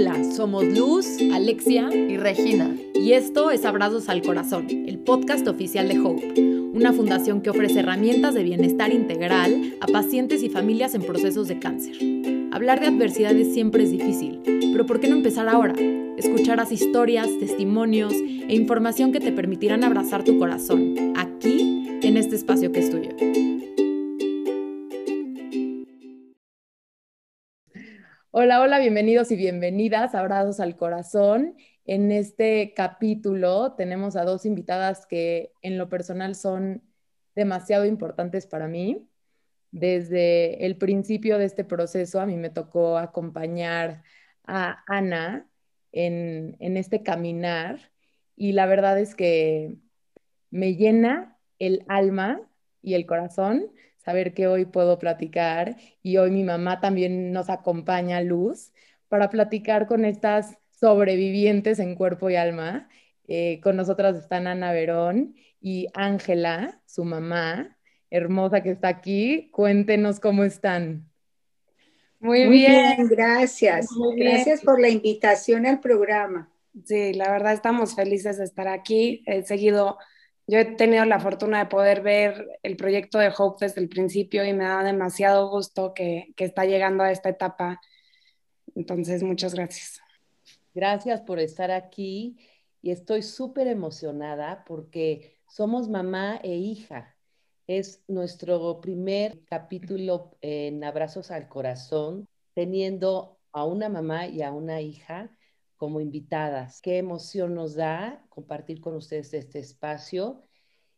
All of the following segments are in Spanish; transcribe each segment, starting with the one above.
Hola, somos Luz, Alexia y Regina. Y esto es Abrazos al Corazón, el podcast oficial de Hope, una fundación que ofrece herramientas de bienestar integral a pacientes y familias en procesos de cáncer. Hablar de adversidades siempre es difícil, pero ¿por qué no empezar ahora? Escucharás historias, testimonios e información que te permitirán abrazar tu corazón, aquí, en este espacio que es tuyo. Hola, hola, bienvenidos y bienvenidas Abrazos al Corazón. En este capítulo tenemos a dos invitadas que en lo personal son demasiado importantes para mí. Desde el principio de este proceso a mí me tocó acompañar a Ana en, en este caminar y la verdad es que me llena el alma y el corazón saber que hoy puedo platicar y hoy mi mamá también nos acompaña, Luz, para platicar con estas sobrevivientes en cuerpo y alma. Eh, con nosotras están Ana Verón y Ángela, su mamá, hermosa que está aquí. Cuéntenos cómo están. Muy, bien. gracias. Gracias por la invitación al programa. Sí, la verdad estamos felices de estar aquí. He seguido yo he tenido la fortuna de poder ver el proyecto de Hope desde el principio y me da demasiado gusto que, que está llegando a esta etapa. Entonces, muchas gracias. Gracias por estar aquí y estoy súper emocionada porque somos mamá e hija. Es nuestro primer capítulo en Abrazos al Corazón, teniendo a una mamá y a una hija como invitadas. Qué emoción nos da compartir con ustedes este espacio.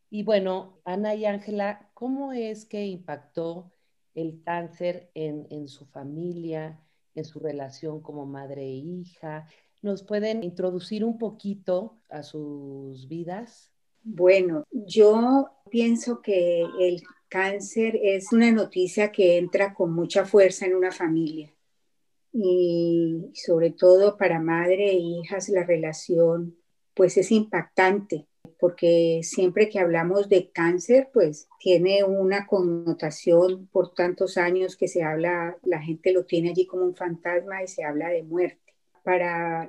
Y bueno, Ana y Ángela, ¿cómo es que impactó el cáncer en, en, su familia, en su relación como madre e hija? ¿Nos pueden introducir un poquito a sus vidas? Bueno, yo pienso que el cáncer es una noticia que entra con mucha fuerza en una familia y sobre todo para madre e hijas la relación pues es impactante porque siempre que hablamos de cáncer pues tiene una connotación por tantos años que se habla, la gente lo tiene allí como un fantasma y se habla de muerte. Para,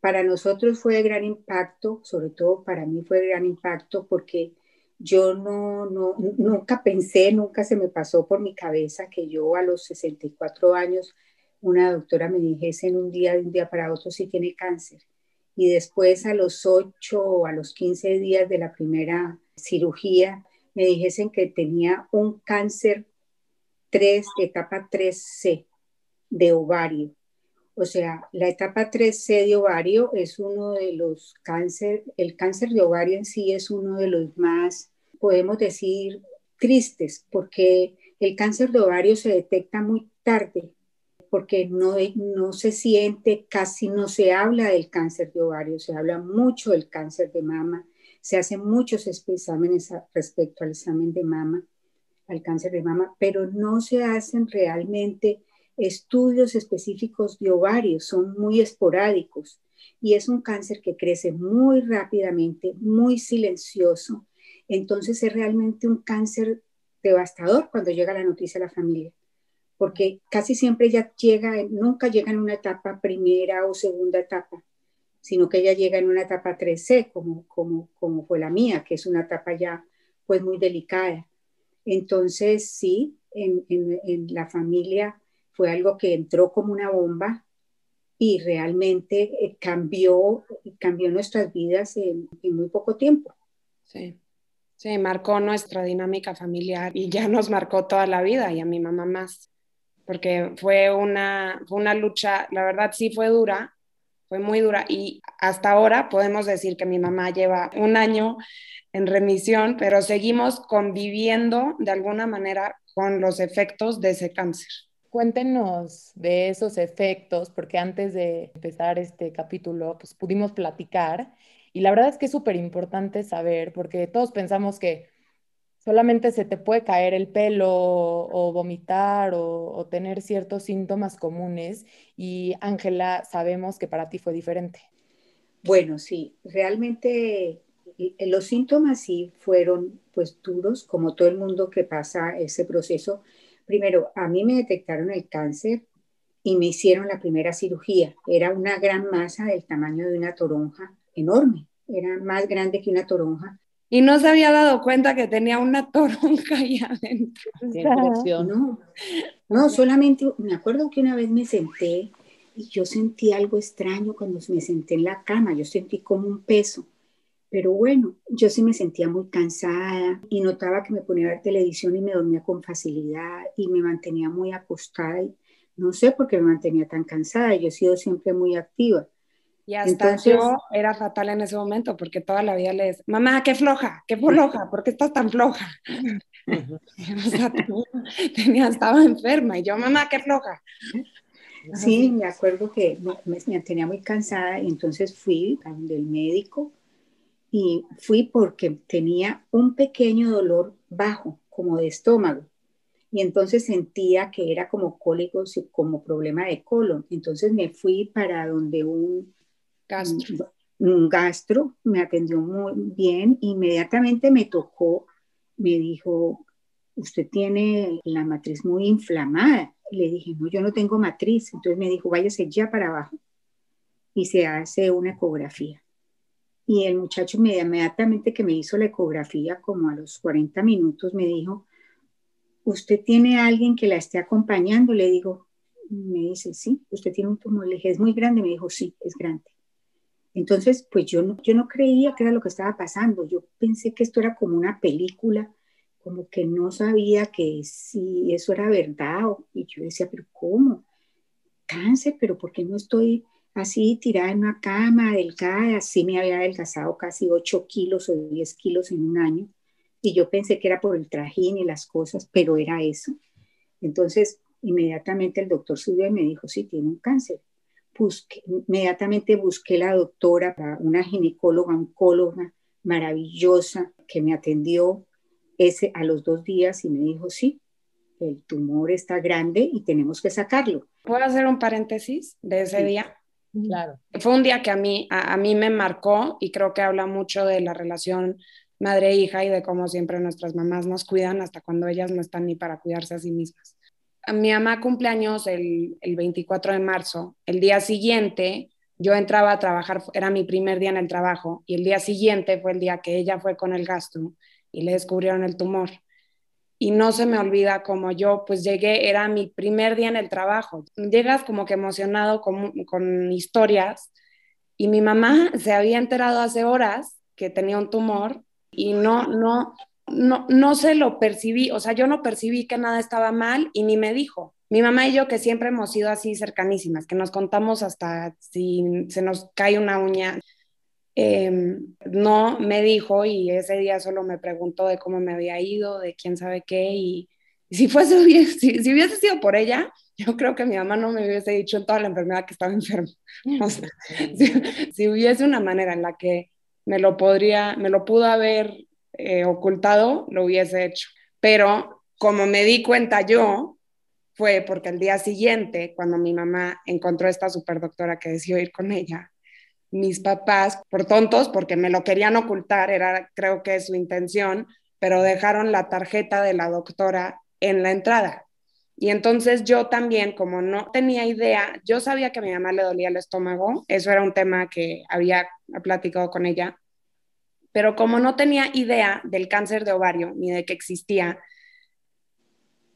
para nosotros fue de gran impacto, sobre todo para mí fue de gran impacto porque yo no, no, nunca pensé, nunca se me pasó por mi cabeza que yo a los 64 años una doctora me dijese en un día, de un día para otro, si tiene cáncer. Y después a los 8 o a los 15 días de la primera cirugía, me dijesen que tenía un cáncer 3, etapa 3C de ovario. O sea, la etapa 3C de ovario es uno de los cáncer, el cáncer de ovario en sí es uno de los más, podemos decir, tristes, porque el cáncer de ovario se detecta muy tarde porque no, no se siente, casi no se habla del cáncer de ovario, se habla mucho del cáncer de mama, se hacen muchos exámenes respecto al examen de mama, al cáncer de mama, pero no se hacen realmente estudios específicos de ovario, son muy esporádicos y es un cáncer que crece muy rápidamente, muy silencioso. Entonces es realmente un cáncer devastador cuando llega la noticia a la familia porque casi siempre ella llega, nunca llega en una etapa primera o segunda etapa, sino que ella llega en una etapa 3C, como, como, como fue la mía, que es una etapa ya pues muy delicada. Entonces, sí, en, en, la familia fue algo que entró como una bomba y realmente eh, cambió, cambió nuestras vidas en, en muy poco tiempo. Sí. Sí, marcó nuestra dinámica familiar y ya nos marcó toda la vida y a mi mamá más porque fue una, una lucha, la verdad sí fue dura, fue muy dura y hasta ahora podemos decir que mi mamá lleva un año en remisión, pero seguimos conviviendo de alguna manera con los efectos de ese cáncer. Cuéntenos de esos efectos, porque antes de empezar este capítulo, pues pudimos platicar y la verdad es que es súper importante saber, porque todos pensamos que solamente se te puede caer el pelo o, vomitar o, tener ciertos síntomas comunes y Ángela, sabemos que para ti fue diferente. Bueno, sí, realmente los síntomas sí fueron pues duros, como todo el mundo que pasa ese proceso. Primero, a mí me detectaron el cáncer y me hicieron la primera cirugía. Era una gran masa del tamaño de una toronja enorme, era más grande que una toronja. Y no se había dado cuenta que tenía una toronja ahí adentro. No, no, solamente me acuerdo que una vez me senté y yo sentí algo extraño cuando me senté en la cama, yo sentí como un peso. Pero bueno, yo sí me sentía muy cansada y notaba que me ponía a ver televisión y me dormía con facilidad y me mantenía muy acostada. Y no sé por qué me mantenía tan cansada, yo he sido siempre muy activa. Y hasta Entonces, yo era fatal en ese momento porque toda la vida les, mamá, qué floja, qué floja, ¿por qué estás tan floja? tenía, estaba enferma y yo, mamá, qué floja. Sí, me acuerdo que me, me tenía muy cansada y entonces fui a donde el médico y fui porque tenía un pequeño dolor bajo, como de estómago. Y entonces sentía que era como cólicos, como problema de colon. Entonces me fui para donde un gastro, un gastro me atendió muy bien. Inmediatamente me tocó, me dijo, usted tiene la matriz muy inflamada. Le dije, no, yo no tengo matriz. Entonces me dijo, váyase ya para abajo y se hace una ecografía. Y el muchacho inmediatamente que me hizo la ecografía, como a los 40 minutos, me dijo, ¿usted tiene alguien que la esté acompañando? Le digo, me dice, sí, usted tiene un tumor. Le dije, ¿es muy grande? Me dijo, sí, es grande. Entonces, pues yo no, yo no creía que era lo que estaba pasando. Yo pensé que esto era como una película, como que no sabía que si eso era verdad. Y yo decía, pero ¿cómo? Cáncer, pero ¿por qué no estoy así tirada en una cama, delgada, así me había adelgazado casi 8 kilos o 10 kilos en un año. Y yo pensé que era por el trajín y las cosas, pero era eso. Entonces, inmediatamente el doctor subió y me dijo, sí, tiene un cáncer. Busqué, inmediatamente busqué la doctora, una ginecóloga, oncóloga maravillosa que me atendió ese, a los dos días y me dijo, sí, el tumor está grande y tenemos que sacarlo. ¿Puedo hacer un paréntesis de ese día? Claro. Fue un día que a mí, a, mí me marcó y creo que habla mucho de la relación madre-hija y de cómo siempre nuestras mamás nos cuidan hasta cuando ellas no están ni para cuidarse a sí mismas. Mi mamá cumpleaños el, el 24 de marzo. El día siguiente yo entraba a trabajar, era mi primer día en el trabajo y el día siguiente fue el día que ella fue con el gasto y le descubrieron el tumor y no se me olvida como yo pues llegué, era mi primer día en el trabajo. Llegas como que emocionado con, con historias y mi mamá se había enterado hace horas que tenía un tumor y no, no, no, no se lo percibí, o sea, yo no percibí que nada estaba mal y ni me dijo. Mi mamá y yo que siempre hemos sido así cercanísimas, que nos contamos hasta si se nos cae una uña, Em, no me dijo y ese día solo me preguntó de cómo me había ido, de quién sabe qué y, si fuese si, si, hubiese sido por ella, yo creo que mi mamá no me hubiese dicho en toda la enfermedad que estaba enferma. si, hubiese una manera en la que me lo podría, me lo pudo haber eh, ocultado, lo hubiese hecho. Pero como me di cuenta yo, fue porque el día siguiente, cuando mi mamá encontró a esta superdoctora que decidió ir con ella, mis papás, por tontos, porque me lo querían ocultar, era creo que su intención, pero dejaron la tarjeta de la doctora en la entrada. Y entonces yo también, como no tenía idea, yo sabía que a mi mamá le dolía el estómago, eso era un tema que había platicado con ella, pero como no tenía idea del cáncer de ovario ni de que existía,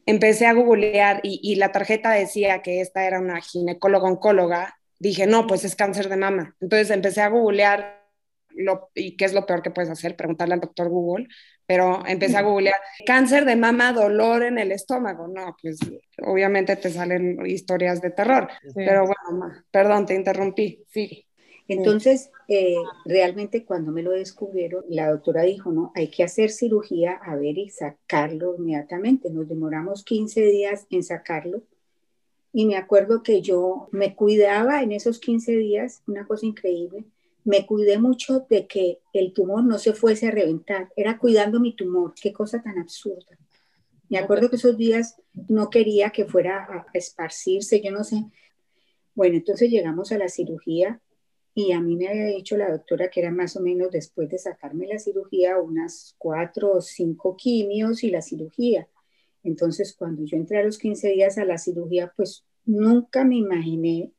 empecé a googlear y, y la tarjeta decía que esta era una ginecóloga oncóloga dije, no, pues es cáncer de mama. Entonces empecé a googlear lo, y qué es lo peor que puedes hacer, preguntarle al doctor Google, pero empecé a googlear cáncer de mama, dolor en el estómago. No, pues obviamente te salen historias de terror, pero bueno, perdón, te interrumpí, sí. Entonces, eh, realmente cuando me lo descubrieron, la doctora dijo, no, hay que hacer cirugía, a ver y sacarlo inmediatamente. Nos demoramos 15 días en sacarlo y me acuerdo que yo me cuidaba en esos 15 días, una cosa increíble, me cuidé mucho de que el tumor no se fuese a reventar, era cuidando mi tumor, qué cosa tan absurda. Me acuerdo que esos días no quería que fuera a esparcirse, yo no sé. Bueno, entonces llegamos a la cirugía y a mí me había dicho la doctora que era más o menos después de sacarme la cirugía, unas cuatro o cinco quimios y la cirugía. Entonces, cuando yo entré a los 15 días a la cirugía, pues nunca me imaginé.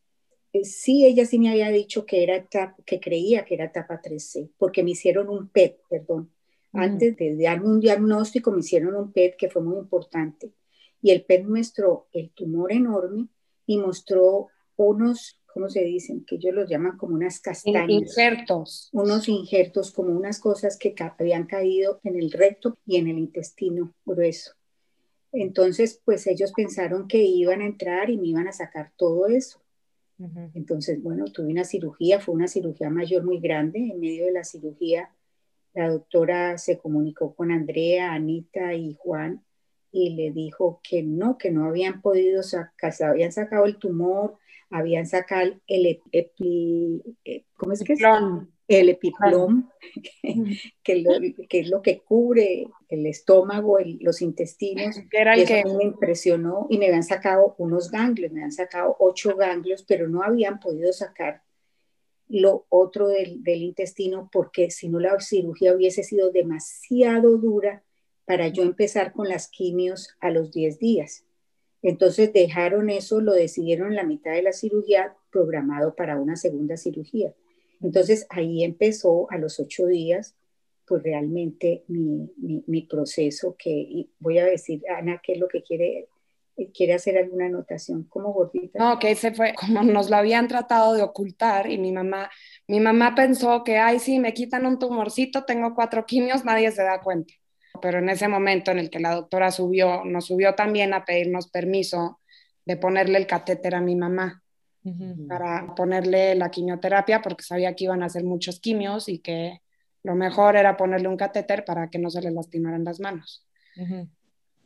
Eh, sí, ella sí me había dicho que, era que creía que era etapa 3C, porque me hicieron un PET, perdón. Antes de darme un diagnóstico, me hicieron un PET que fue muy importante. Y el PET mostró el tumor enorme y mostró unos, ¿cómo se dicen? Que ellos los llaman como unas castañas. Injertos. Unos injertos, como unas cosas que habían caído en el recto y en el intestino grueso. Entonces, pues ellos pensaron que iban a entrar y me iban a sacar todo eso. Entonces, bueno, tuve una cirugía, fue una cirugía mayor muy grande. En medio de la cirugía, la doctora se comunicó con Andrea, Anita y Juan y le dijo que no, que no habían podido sacar, habían sacado el tumor, habían sacado el epi, ¿cómo es que es? el epiplom, que, es lo que cubre el estómago, los intestinos. Era el que me impresionó y me habían sacado unos ganglios, me habían sacado ocho ganglios, pero no habían podido sacar lo otro del, del intestino porque si no la cirugía hubiese sido demasiado dura para yo empezar con las quimios a los 10 días. Entonces dejaron eso, lo decidieron en la mitad de la cirugía, programado para una segunda cirugía. Entonces ahí empezó a los ocho días, pues realmente mi, mi, proceso que voy a decir, Ana, ¿qué es lo que quiere? ¿Quiere hacer alguna anotación como gordita? No, que ese fue como nos lo habían tratado de ocultar y mi mamá, mi mamá pensó que, ay, sí, me quitan un tumorcito, tengo cuatro quimios, nadie se da cuenta. Pero en ese momento en el que la doctora subió, nos subió también a pedirnos permiso de ponerle el catéter a mi mamá para ponerle la quimioterapia porque sabía que iban a hacer muchos quimios y que lo mejor era ponerle un catéter para que no se le lastimaran las manos.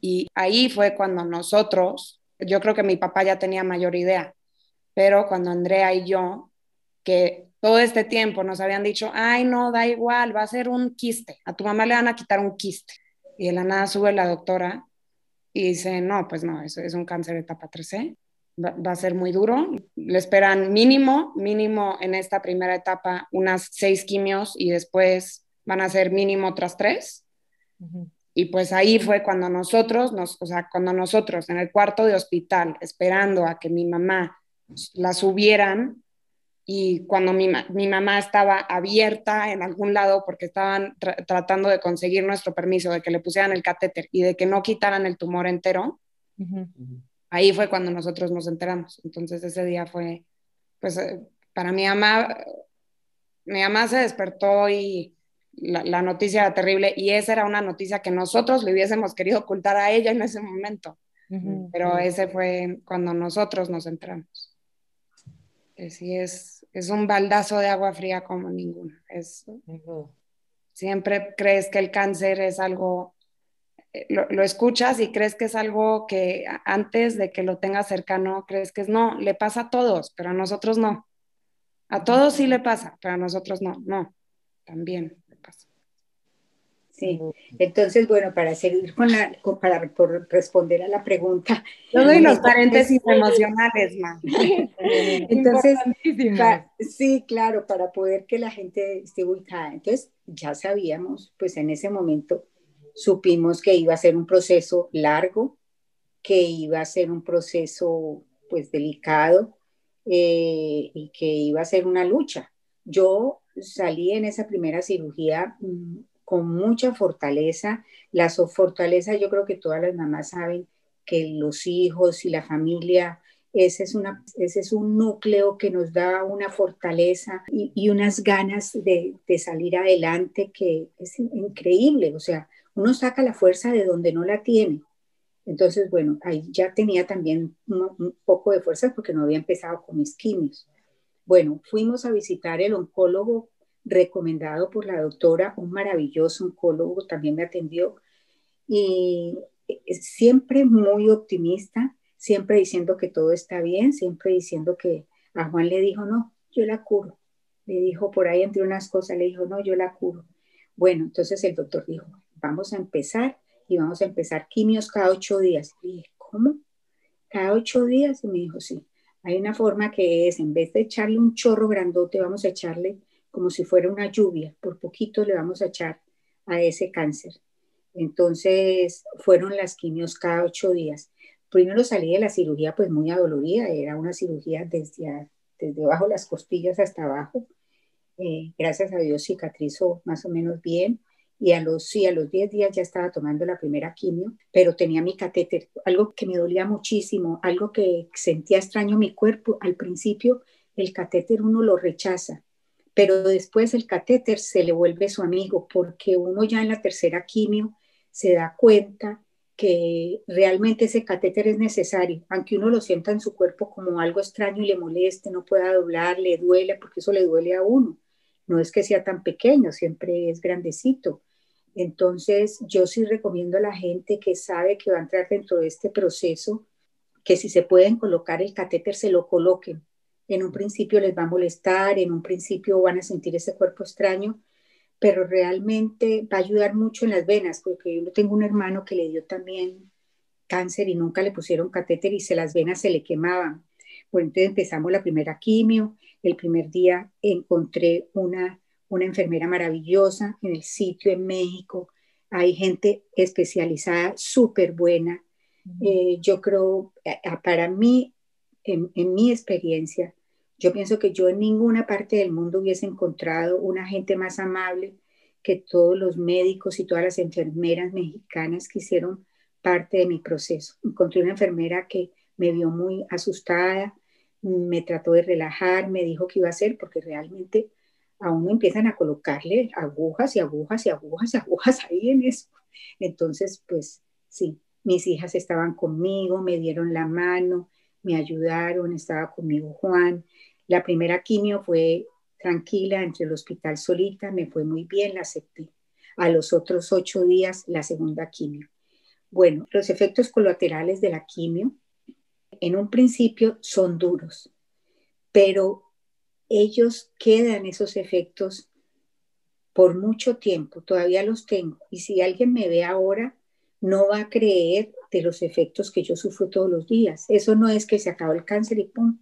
Y ahí fue cuando nosotros, yo creo que mi papá ya tenía mayor idea, pero cuando Andrea y yo, que todo este tiempo nos habían dicho, ay, no, da igual, va a ser un quiste, a tu mamá le van a quitar un quiste. Y de la nada sube la doctora y dice, no, pues no, eso es un cáncer de etapa 3C va, a ser muy duro. Le esperan mínimo, mínimo en esta primera etapa unas seis quimios y después van a ser mínimo otras tres. Y pues ahí fue cuando nosotros, nos, o sea, cuando nosotros en el cuarto de hospital, esperando a que mi mamá la subieran, y cuando mi, mi mamá estaba abierta en algún lado porque estaban tratando de conseguir nuestro permiso de que le pusieran el catéter y de que no quitaran el tumor entero, ahí fue cuando nosotros nos enteramos. Entonces ese día fue, pues eh, para mi mamá, mi mamá se despertó y la, noticia era terrible y esa era una noticia que nosotros le hubiésemos querido ocultar a ella en ese momento. Pero ese fue cuando nosotros nos enteramos. Que sí es, es un baldazo de agua fría como ninguno. Es, Siempre crees que el cáncer es algo lo, escuchas y crees que es algo que antes de que lo tengas cercano, crees que es no, le pasa a todos, pero a nosotros no. A todos sí le pasa, pero a nosotros no, no, también. Sí, entonces, bueno, para seguir con la, para responder a la pregunta. Yo doy los paréntesis emocionales, ma. entonces, sí, claro, para poder que la gente esté ubicada. Entonces, ya sabíamos, pues en ese momento, supimos que iba a ser un proceso largo, que iba a ser un proceso pues delicado eh, y que iba a ser una lucha. Yo salí en esa primera cirugía mm, con mucha fortaleza. La fortaleza yo creo que todas las mamás saben que los hijos y la familia ese es, una, ese es un núcleo que nos da una fortaleza y, unas ganas de, de, salir adelante que es increíble. O sea, uno saca la fuerza de donde no la tiene. Entonces, bueno, ahí ya tenía también un, poco de fuerza porque no había empezado con mis quimios. Bueno, fuimos a visitar el oncólogo recomendado por la doctora, un maravilloso oncólogo, también me atendió y eh, siempre muy optimista, siempre diciendo que todo está bien, siempre diciendo que a Juan le dijo, no, yo la curo. Le dijo por ahí entre unas cosas, le dijo, no, yo la curo. Bueno, entonces el doctor dijo, vamos a empezar y vamos a empezar quimios cada ocho días. Y dije, ¿cómo? ¿Cada ocho días? Y me dijo, sí. Hay una forma que es, en vez de echarle un chorro grandote, vamos a echarle como si fuera una lluvia, por poquito le vamos a echar a ese cáncer. Entonces, fueron las quimios cada ocho días. Primero salí de la cirugía pues muy adolorida, era una cirugía desde, desde abajo las costillas hasta abajo. Eh, gracias a Dios cicatrizó más o menos bien y a los, sí, a los 10 días ya estaba tomando la primera quimio, pero tenía mi catéter, algo que me dolía muchísimo, algo que sentía extraño mi cuerpo. Al principio el catéter uno lo rechaza, pero después el catéter se le vuelve su amigo porque uno ya en la tercera quimio se da cuenta que realmente ese catéter es necesario, aunque uno lo sienta en su cuerpo como algo extraño y le moleste, no pueda doblar, le duele, porque eso le duele a uno. No es que sea tan pequeño, siempre es grandecito. Entonces, yo sí recomiendo a la gente que sabe que va a entrar dentro de este proceso, que si se pueden colocar el catéter, se lo coloquen. En un principio les va a molestar, en un principio van a sentir ese cuerpo extraño, pero realmente va a ayudar mucho en las venas, porque yo tengo un hermano que le dio también cáncer y nunca le pusieron catéter y se las venas se le quemaban. Bueno, entonces empezamos la primera quimio, el primer día encontré una, una enfermera maravillosa en el sitio en México, hay gente especializada súper buena. Eh, yo creo, para mí, en, en mi experiencia, yo pienso que yo en ninguna parte del mundo hubiese encontrado una gente más amable que todos los médicos y todas las enfermeras mexicanas que hicieron parte de mi proceso. Encontré una enfermera que me vio muy asustada, me trató de relajar, me dijo qué iba a hacer, porque realmente a uno empiezan a colocarle agujas y agujas y agujas y agujas ahí en eso. Entonces, pues sí, mis hijas estaban conmigo, me dieron la mano, me ayudaron, estaba conmigo Juan, la primera quimio fue tranquila entre el hospital solita, me fue muy bien, la acepté. A los otros ocho días, la segunda quimio. Bueno, los efectos colaterales de la quimio en un principio son duros, pero ellos quedan esos efectos por mucho tiempo, todavía los tengo. Y si alguien me ve ahora, no va a creer de los efectos que yo sufro todos los días. Eso no es que se acabó el cáncer y pum,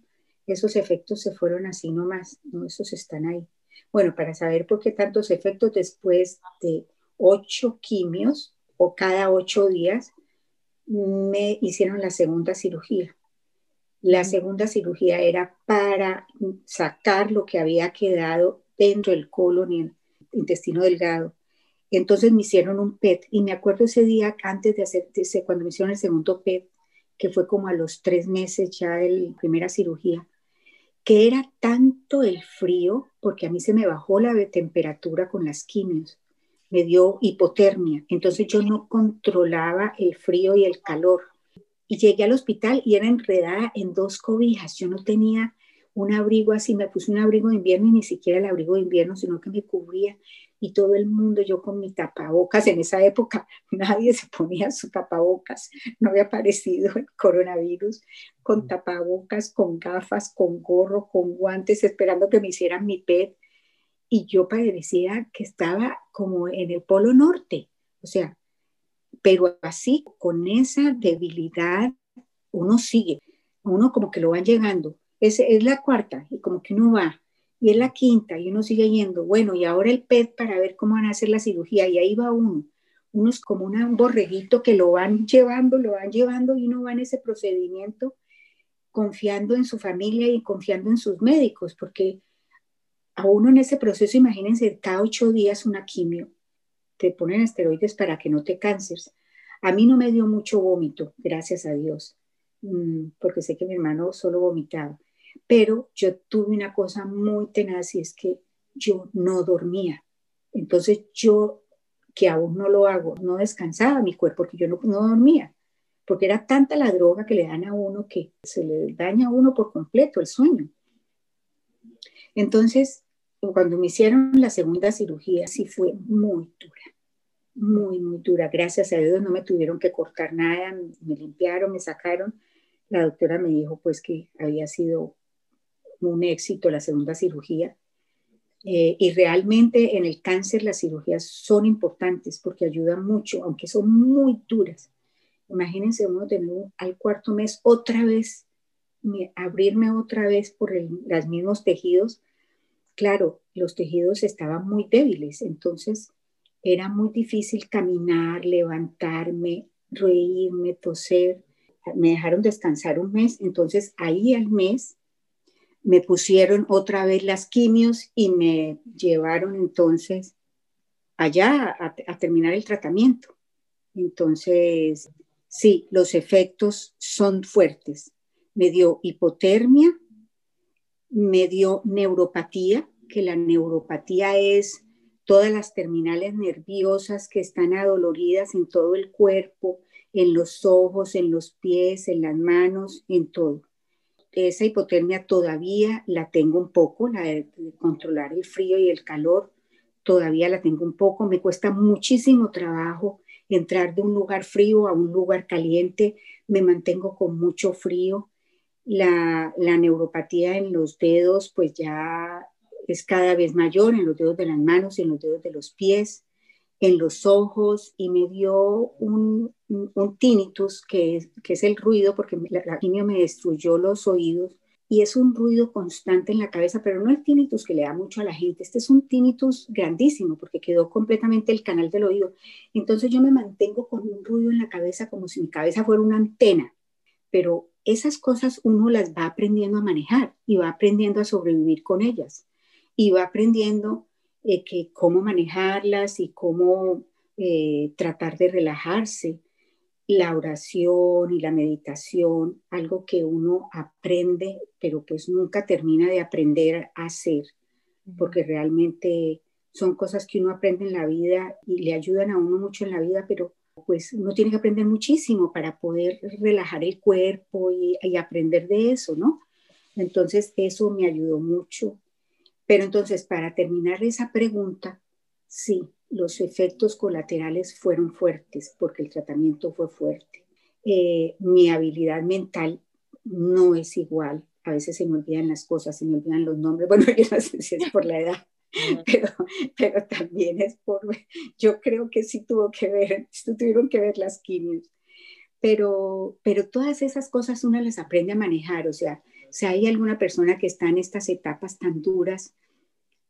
esos efectos se fueron así nomás, ¿no? Esos están ahí. Bueno, para saber por qué tantos efectos después de ocho quimios o cada ocho días, me hicieron la segunda cirugía. La segunda cirugía era para sacar lo que había quedado dentro del colon y el intestino delgado. Entonces me hicieron un PET y me acuerdo ese día antes de hacer, cuando me hicieron el segundo PET, que fue como a los tres meses ya de la primera cirugía, que era tanto el frío, porque a mí se me bajó la temperatura con las quimios, me dio hipotermia, entonces yo no controlaba el frío y el calor. Y llegué al hospital y era enredada en dos cobijas, yo no tenía un abrigo así, me puse un abrigo de invierno y ni siquiera el abrigo de invierno, sino que me cubría y todo el mundo, yo con mi tapabocas, en esa época nadie se ponía su tapabocas, no había aparecido el coronavirus, con tapabocas, con gafas, con gorro, con guantes, esperando que me hicieran mi PET. Y yo parecía que estaba como en el Polo Norte, o sea, pero así, con esa debilidad, uno sigue, uno como que lo van llegando. Es, es la cuarta y como que uno va, y es la quinta y uno sigue yendo, bueno, y ahora el PET para ver cómo van a hacer la cirugía y ahí va uno. Uno es como un borreguito que lo van llevando, lo van llevando y uno va en ese procedimiento confiando en su familia y confiando en sus médicos, porque a uno en ese proceso, imagínense, cada ocho días una quimio, te ponen esteroides para que no te canses. A mí no me dio mucho vómito, gracias a Dios, mm, porque sé que mi hermano solo vomitaba pero yo tuve una cosa muy tenaz y es que yo no dormía. Entonces yo, que aún no lo hago, no descansaba mi cuerpo porque yo no, no dormía, porque era tanta la droga que le dan a uno que se le daña a uno por completo el sueño. Entonces, cuando me hicieron la segunda cirugía, sí fue muy dura, muy, muy dura. Gracias a Dios no me tuvieron que cortar nada, me limpiaron, me sacaron. La doctora me dijo pues que había sido un éxito la segunda cirugía. Eh, y realmente en el cáncer las cirugías son importantes porque ayudan mucho, aunque son muy duras. Imagínense uno tener al cuarto mes otra vez, abrirme otra vez por los mismos tejidos. Claro, los tejidos estaban muy débiles, entonces era muy difícil caminar, levantarme, reírme, toser. me dejaron descansar un mes, entonces ahí al mes me pusieron otra vez las quimios y me llevaron entonces allá a, terminar el tratamiento. Entonces, sí, los efectos son fuertes. Me dio hipotermia, me dio neuropatía, que la neuropatía es todas las terminales nerviosas que están adoloridas en todo el cuerpo, en los ojos, en los pies, en las manos, en todo esa hipotermia todavía la tengo un poco, la de, controlar el frío y el calor, todavía la tengo un poco. Me cuesta muchísimo trabajo entrar de un lugar frío a un lugar caliente, me mantengo con mucho frío. La, la neuropatía en los dedos pues ya es cada vez mayor, en los dedos de las manos y en los dedos de los pies en los ojos y me dio un, un tinnitus, que es, que es el ruido, porque la, la, quimio me destruyó los oídos, y es un ruido constante en la cabeza, pero no el tinnitus que le da mucho a la gente, este es un tinnitus grandísimo, porque quedó completamente el canal del oído. Entonces yo me mantengo con un ruido en la cabeza como si mi cabeza fuera una antena, pero esas cosas uno las va aprendiendo a manejar y va aprendiendo a sobrevivir con ellas y va aprendiendo eh, que cómo manejarlas y cómo eh, tratar de relajarse. La oración y la meditación, algo que uno aprende, pero pues nunca termina de aprender a hacer, porque realmente son cosas que uno aprende en la vida y le ayudan a uno mucho en la vida, pero pues uno tiene que aprender muchísimo para poder relajar el cuerpo y, y aprender de eso, ¿no? Entonces eso me ayudó mucho pero entonces, para terminar esa pregunta, sí, los efectos colaterales fueron fuertes porque el tratamiento fue fuerte. Eh, mi habilidad mental no es igual. A veces se me olvidan las cosas, se me olvidan los nombres. Bueno, yo no sé si es por la edad, pero, pero también es por... Yo creo que sí tuvo que ver, tuvieron que ver las quimios. Pero, pero todas esas cosas uno las aprende a manejar. O sea, si hay alguna persona que está en estas etapas tan duras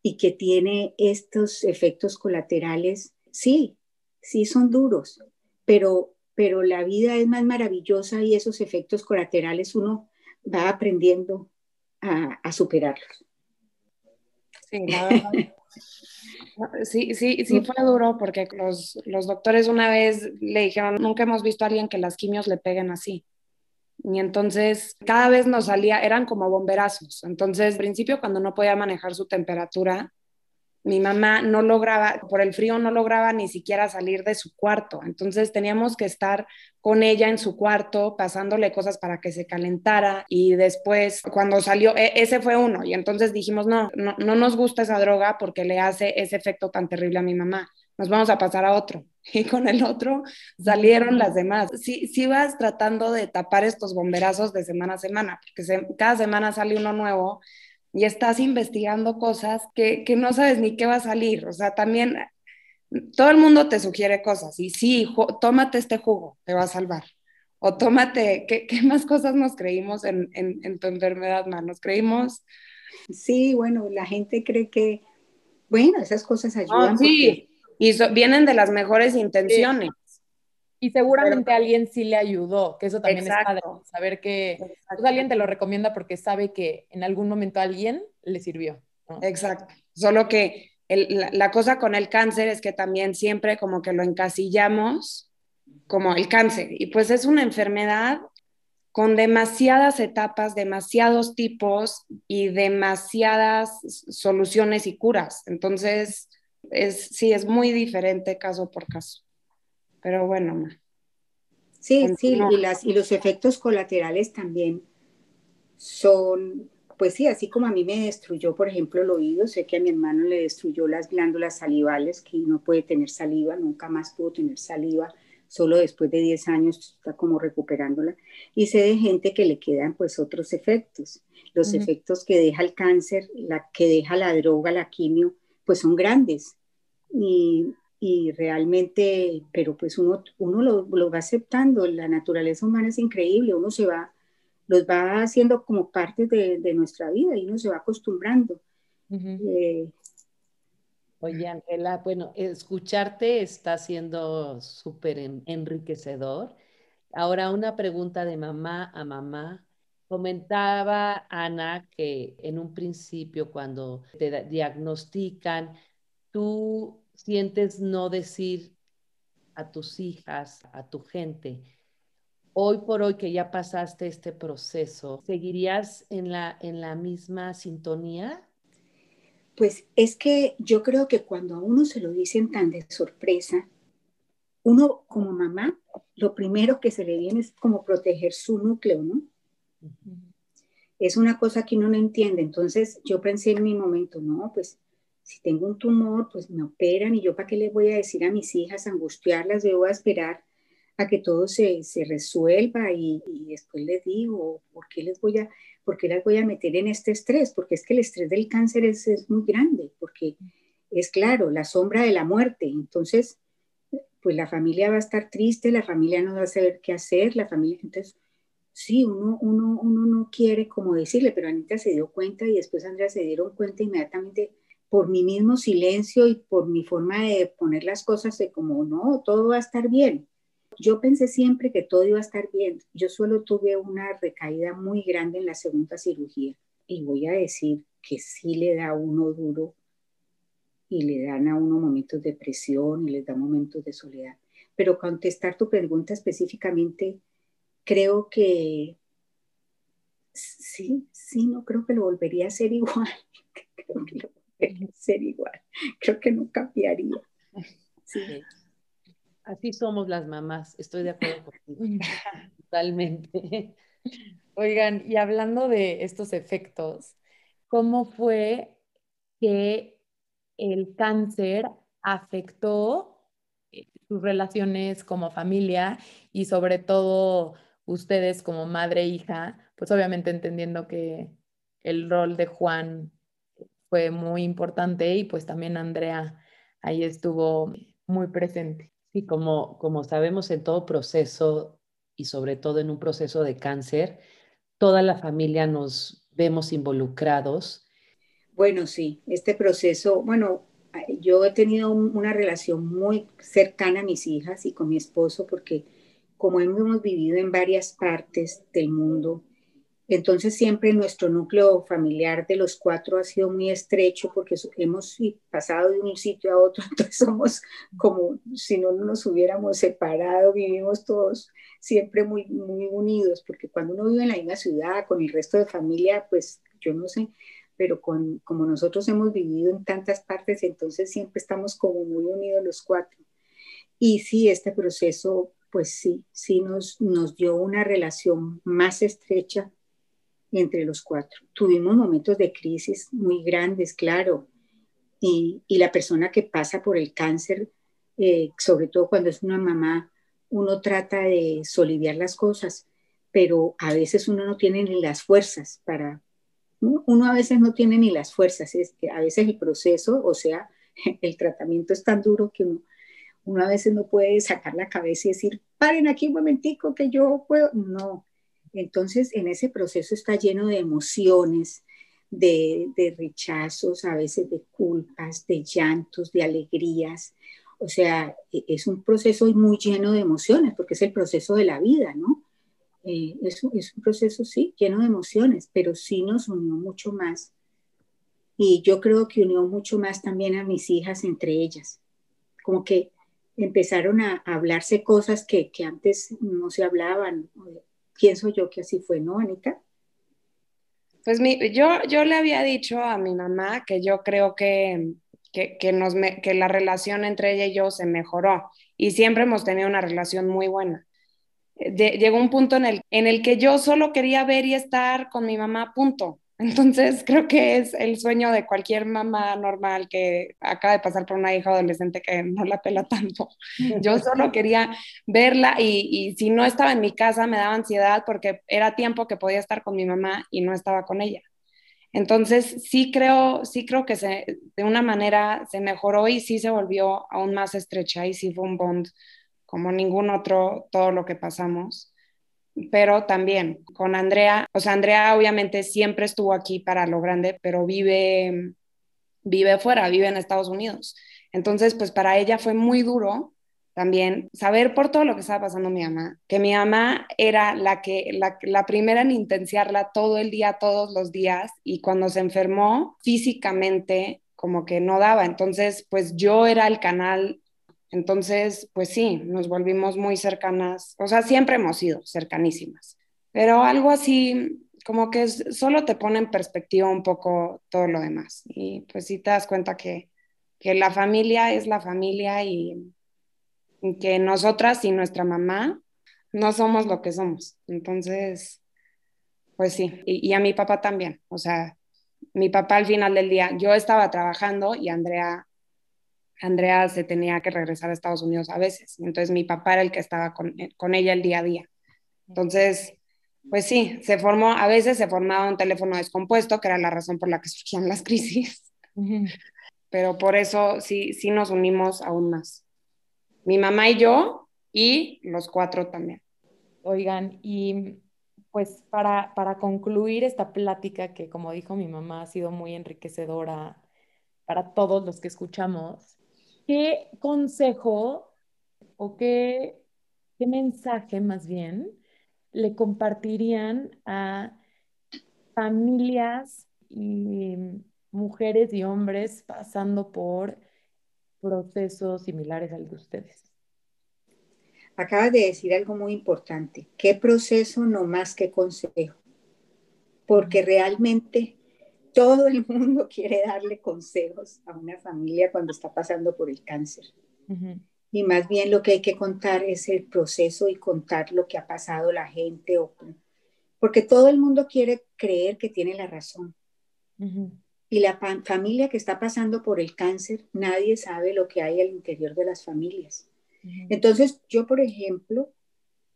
y que tiene estos efectos colaterales, sí, sí son duros, pero, pero la vida es más maravillosa y esos efectos colaterales uno va aprendiendo a, superarlos. Sí, sí, sí, fue duro porque los, los doctores una vez le dijeron, nunca hemos visto a alguien que las quimios le peguen así. Y entonces cada vez nos salía, eran como bomberazos. Entonces, al principio, cuando no podía manejar su temperatura, mi mamá no lograba, por el frío no lograba ni siquiera salir de su cuarto. Entonces teníamos que estar con ella en su cuarto, pasándole cosas para que se calentara. Y después, cuando salió, e, ese fue uno. Y entonces dijimos, no, no, no nos gusta esa droga porque le hace ese efecto tan terrible a mi mamá nos vamos a pasar a otro. Y con el otro salieron las demás. Sí, sí vas tratando de tapar estos bomberazos de semana a semana, porque cada semana sale uno nuevo y estás investigando cosas que, que, no sabes ni qué va a salir. O sea, también todo el mundo te sugiere cosas y sí, tómate este jugo, te va a salvar. O tómate, ¿qué, qué más cosas nos creímos en, en, en tu enfermedad, man? Nos creímos... Sí, bueno, la gente cree que, bueno, esas cosas ayudan. sí. Y vienen de las mejores intenciones. Y seguramente alguien sí le ayudó, que eso también es padre, saber que pues, alguien te lo recomienda porque sabe que en algún momento alguien le sirvió. Exacto. Solo que la, la, cosa con el cáncer es que también siempre como que lo encasillamos como el cáncer. Y pues es una enfermedad con demasiadas etapas, demasiados tipos y demasiadas soluciones y curas. Entonces, es, sí, es muy diferente caso por caso. Pero bueno. Sí, sí, y, las, y los efectos colaterales también son, pues sí, así como a mí me destruyó, por ejemplo, el oído, sé que a mi hermano le destruyó las glándulas salivales, que no puede tener saliva, nunca más pudo tener saliva, solo después de 10 años está como recuperándola. Y sé de gente que le quedan pues otros efectos, los efectos que deja el cáncer, la que deja la droga, la quimio, pues son grandes y, y realmente, pero pues uno, uno lo, lo, va aceptando, la naturaleza humana es increíble, uno se va, los va haciendo como parte de, de nuestra vida y uno se va acostumbrando. Eh, Oye, Angela, bueno, escucharte está siendo súper enriquecedor. Ahora una pregunta de mamá a mamá. Comentaba Ana que en un principio cuando te diagnostican, tú sientes no decir a tus hijas, a tu gente, hoy por hoy que ya pasaste este proceso, ¿seguirías en la, en la misma sintonía? Pues es que yo creo que cuando a uno se lo dicen tan de sorpresa, uno como mamá, lo primero que se le viene es como proteger su núcleo, ¿no? Es una cosa que uno no entiende. Entonces yo pensé en mi momento, no, pues si tengo un tumor, pues me operan y yo para qué les voy a decir a mis hijas, angustiarlas, debo esperar a que todo se, resuelva y, después les digo, ¿por qué, les voy a, ¿por las voy a meter en este estrés? Porque es que el estrés del cáncer es, es muy grande, porque es claro, la sombra de la muerte. Entonces, pues la familia va a estar triste, la familia no va a saber qué hacer, la familia, entonces, sí, uno, uno, uno no quiere como decirle, pero Anita se dio cuenta y después Andrea se dieron cuenta inmediatamente por mi mismo silencio y por mi forma de poner las cosas de como, no, todo va a estar bien. Yo pensé siempre que todo iba a estar bien. Yo solo tuve una recaída muy grande en la segunda cirugía y voy a decir que sí le da a uno duro y le dan a uno momentos de presión y les da momentos de soledad. Pero contestar tu pregunta específicamente, creo que sí, sí, no creo que lo volvería a hacer igual. creo que lo volvería a hacer igual. Creo que no cambiaría. Sí. Así somos las mamás, estoy de acuerdo contigo. Totalmente. Oigan, y hablando de estos efectos, ¿cómo fue que el cáncer afectó eh, sus relaciones como familia y sobre todo ustedes como madre e hija, pues obviamente entendiendo que el rol de Juan fue muy importante y pues también Andrea ahí estuvo muy presente. Sí, como, como sabemos en todo proceso y sobre todo en un proceso de cáncer, toda la familia nos vemos involucrados bueno, sí, este proceso, bueno, yo he tenido una relación muy cercana a mis hijas y con mi esposo porque como hemos vivido en varias partes del mundo, entonces siempre nuestro núcleo familiar de los cuatro ha sido muy estrecho porque hemos pasado de un sitio a otro, entonces somos como si no nos hubiéramos separado, vivimos todos siempre muy, muy unidos, porque cuando uno vive en la misma ciudad con el resto de familia, pues yo no sé, pero con, como nosotros hemos vivido en tantas partes, entonces siempre estamos como muy unidos los cuatro. Y sí, este proceso, pues sí, sí nos, nos dio una relación más estrecha entre los cuatro. Tuvimos momentos de crisis muy grandes, claro, y, y la persona que pasa por el cáncer, eh, sobre todo cuando es una mamá, uno trata de soliviar las cosas, pero a veces uno no tiene ni las fuerzas para, uno a veces no tiene ni las fuerzas, es que a veces el proceso, o sea, el tratamiento es tan duro que uno, uno a veces no puede sacar la cabeza y decir, paren aquí un momentico que yo puedo, no. Entonces, en ese proceso está lleno de emociones, de, de rechazos, a veces de culpas, de llantos, de alegrías. O sea, e, es un proceso muy lleno de emociones, porque es el proceso de la vida, ¿no? Eh, es, un proceso, sí, lleno de emociones, pero sí nos unió mucho más. Y yo creo que unió mucho más también a mis hijas entre ellas. Como que empezaron a, hablarse cosas que, antes no se hablaban. Pienso yo que así fue, ¿no, Anita? Pues yo, yo le había dicho a mi mamá que yo creo que, que, nos, que la relación entre ella y yo se mejoró y siempre hemos tenido una relación muy buena llegó un punto en el, en el que yo solo quería ver y estar con mi mamá, punto. Entonces creo que es el sueño de cualquier mamá normal que acaba de pasar por una hija adolescente que no la pela tanto. Yo solo quería verla y, y, si no estaba en mi casa me daba ansiedad porque era tiempo que podía estar con mi mamá y no estaba con ella. Entonces sí creo, sí creo que se, de una manera se mejoró y sí se volvió aún más estrecha y sí fue un bond como ningún otro todo lo que pasamos. Pero también con Andrea, o sea, Andrea obviamente siempre estuvo aquí para lo grande, pero vive, vive fuera, vive en Estados Unidos. Entonces, pues para ella fue muy duro también saber por todo lo que estaba pasando mi mamá, que mi mamá era la que la, la, primera en intenciarla todo el día, todos los días, y cuando se enfermó físicamente, como que no daba. Entonces, pues yo era el canal. Entonces, pues sí, nos volvimos muy cercanas. O sea, siempre hemos sido cercanísimas. Pero algo así, como que solo te pone en perspectiva un poco todo lo demás. Y pues sí te das cuenta que, que la familia es la familia y, que nosotras y nuestra mamá no somos lo que somos. Entonces, pues sí, y, y, a mi papá también. O sea, mi papá al final del día, yo estaba trabajando y Andrea, Andrea se tenía que regresar a Estados Unidos a veces. Entonces mi papá era el que estaba con, con ella el día a día. Entonces, pues sí, se formó, a veces se formaba un teléfono descompuesto, que era la razón por la que surgían las crisis. Pero por eso sí, sí nos unimos aún más. Mi mamá y yo y los cuatro también. Oigan, y pues para, para concluir esta plática que como dijo mi mamá ha sido muy enriquecedora para todos los que escuchamos, ¿qué consejo o qué, mensaje más bien le compartirían a familias y mujeres y hombres pasando por procesos similares al de ustedes? Acabas de decir algo muy importante. ¿Qué proceso no más que consejo? Porque realmente todo el mundo quiere darle consejos a una familia cuando está pasando por el cáncer y más bien lo que hay que contar es el proceso y contar lo que ha pasado la gente, o, porque todo el mundo quiere creer que tiene la razón. Y la familia que está pasando por el cáncer, nadie sabe lo que hay al interior de las familias. Entonces, yo, por ejemplo,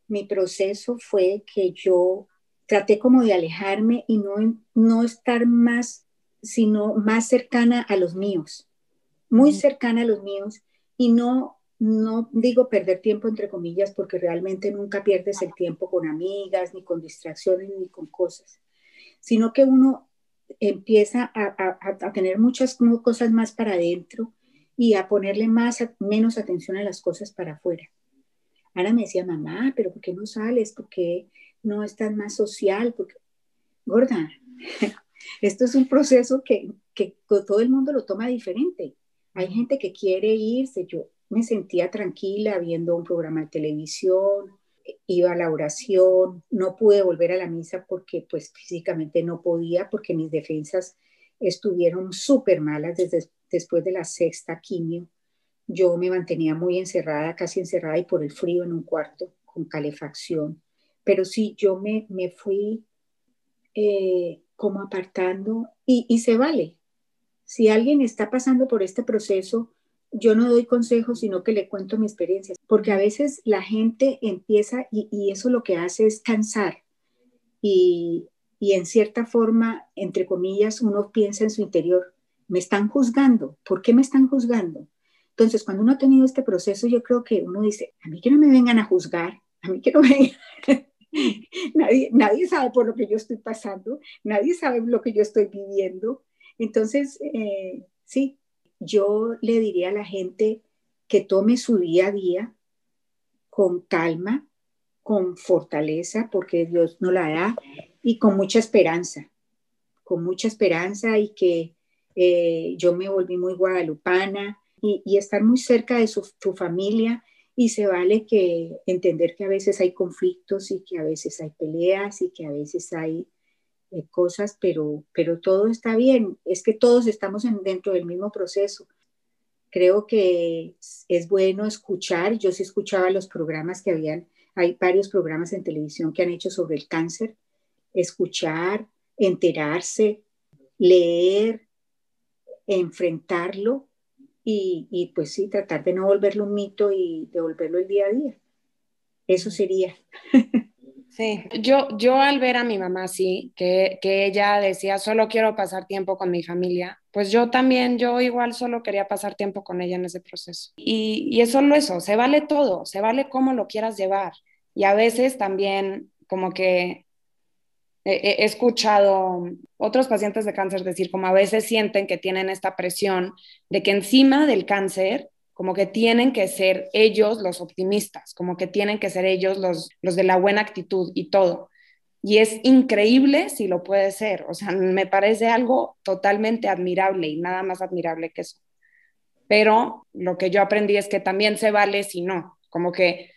mi proceso fue que yo traté como de alejarme y no, no estar más, sino más cercana a los míos, muy cercana a los míos y no no digo perder tiempo entre comillas porque realmente nunca pierdes el tiempo con amigas, ni con distracciones, ni con cosas, sino que uno empieza a, tener muchas cosas más para adentro y a ponerle más, menos atención a las cosas para afuera. Ahora me decía, mamá, pero ¿por qué no sales? ¿Por qué no estás más social? Porque, gorda, esto es un proceso que, que todo el mundo lo toma diferente. Hay gente que quiere irse, yo me sentía tranquila viendo un programa de televisión, iba a la oración, no pude volver a la misa porque pues físicamente no podía, porque mis defensas estuvieron súper malas desde después de la sexta quimio. Yo me mantenía muy encerrada, casi encerrada y por el frío en un cuarto con calefacción. Pero sí, yo me, me fui eh, como apartando y, y se vale. Si alguien está pasando por este proceso, yo no doy consejos, sino que le cuento mi experiencia, porque a veces la gente empieza y, eso lo que hace es cansar y, y, en cierta forma, entre comillas, uno piensa en su interior, me están juzgando, ¿por qué me están juzgando? Entonces, cuando uno ha tenido este proceso, yo creo que uno dice, a mí que no me vengan a juzgar, a mí que no me vengan. nadie, nadie sabe por lo que yo estoy pasando, nadie sabe lo que yo estoy viviendo. Entonces, eh, sí, yo le diría a la gente que tome su día a día con calma, con fortaleza, porque Dios no la da, y con mucha esperanza, con mucha esperanza y que eh, yo me volví muy guadalupana y, estar muy cerca de su, familia y se vale que entender que a veces hay conflictos y que a veces hay peleas y que a veces hay cosas, pero, pero todo está bien. Es que todos estamos en, dentro del mismo proceso. Creo que es bueno escuchar. Yo sí escuchaba los programas que habían, hay varios programas en televisión que han hecho sobre el cáncer. Escuchar, enterarse, leer, enfrentarlo y, y pues sí, tratar de no volverlo un mito y devolverlo el día a día. Eso sería. Sí, yo, yo al ver a mi mamá así, que, que ella decía, solo quiero pasar tiempo con mi familia, pues yo también, yo igual solo quería pasar tiempo con ella en ese proceso. Y, y es solo eso, se vale todo, se vale cómo lo quieras llevar. Y a veces también como que he, escuchado otros pacientes de cáncer decir como a veces sienten que tienen esta presión de que encima del cáncer como que tienen que ser ellos los optimistas, como que tienen que ser ellos los, los de la buena actitud y todo. Y es increíble si lo puede ser, o sea, me parece algo totalmente admirable y nada más admirable que eso. Pero lo que yo aprendí es que también se vale si no, como que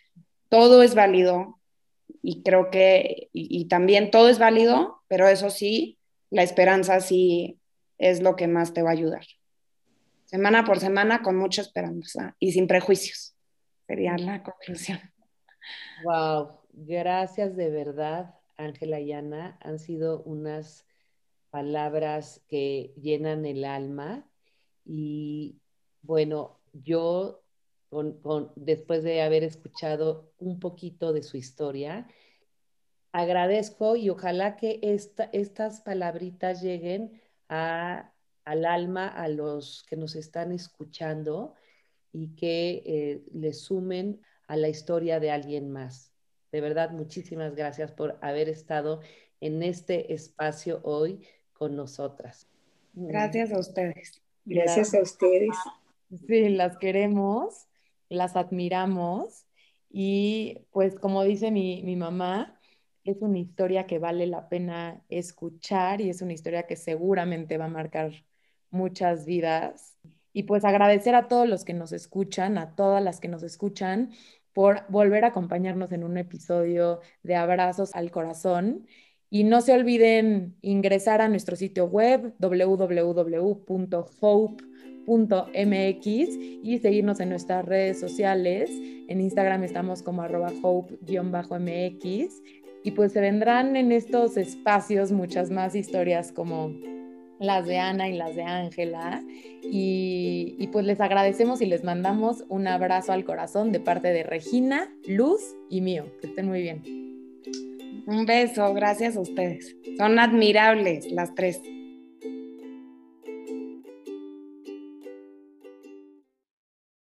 todo es válido y creo que, y, también todo es válido, pero eso sí, la esperanza sí es lo que más te va a ayudar semana por semana con mucha esperanza y sin prejuicios. Sería la conclusión. Wow, gracias de verdad, Ángela y Ana. Han sido unas palabras que llenan el alma y bueno, yo después de haber escuchado un poquito de su historia, agradezco y ojalá que estas palabritas lleguen a al alma a los que nos están escuchando y que eh, le sumen a la historia de alguien más. De verdad, muchísimas gracias por haber estado en este espacio hoy con nosotras. Gracias a ustedes. Gracias a ustedes. Sí, las queremos, las admiramos y pues como dice mi, mi mamá, es una historia que vale la pena escuchar y es una historia que seguramente va a marcar muchas vidas. Y pues agradecer a todos los que nos escuchan, a todas las que nos escuchan, por volver a acompañarnos en un episodio de Abrazos al Corazón. Y no se olviden ingresar a nuestro sitio web www.hope.mx y seguirnos en nuestras redes sociales. En Instagram estamos como arroba hope-mx. Y pues se vendrán en estos espacios muchas más historias como las de Ana y las de Ángela. Y, pues les agradecemos y les mandamos un abrazo al corazón de parte de Regina, Luz y mío. Que estén muy bien. Un beso, gracias a ustedes. Son admirables las tres.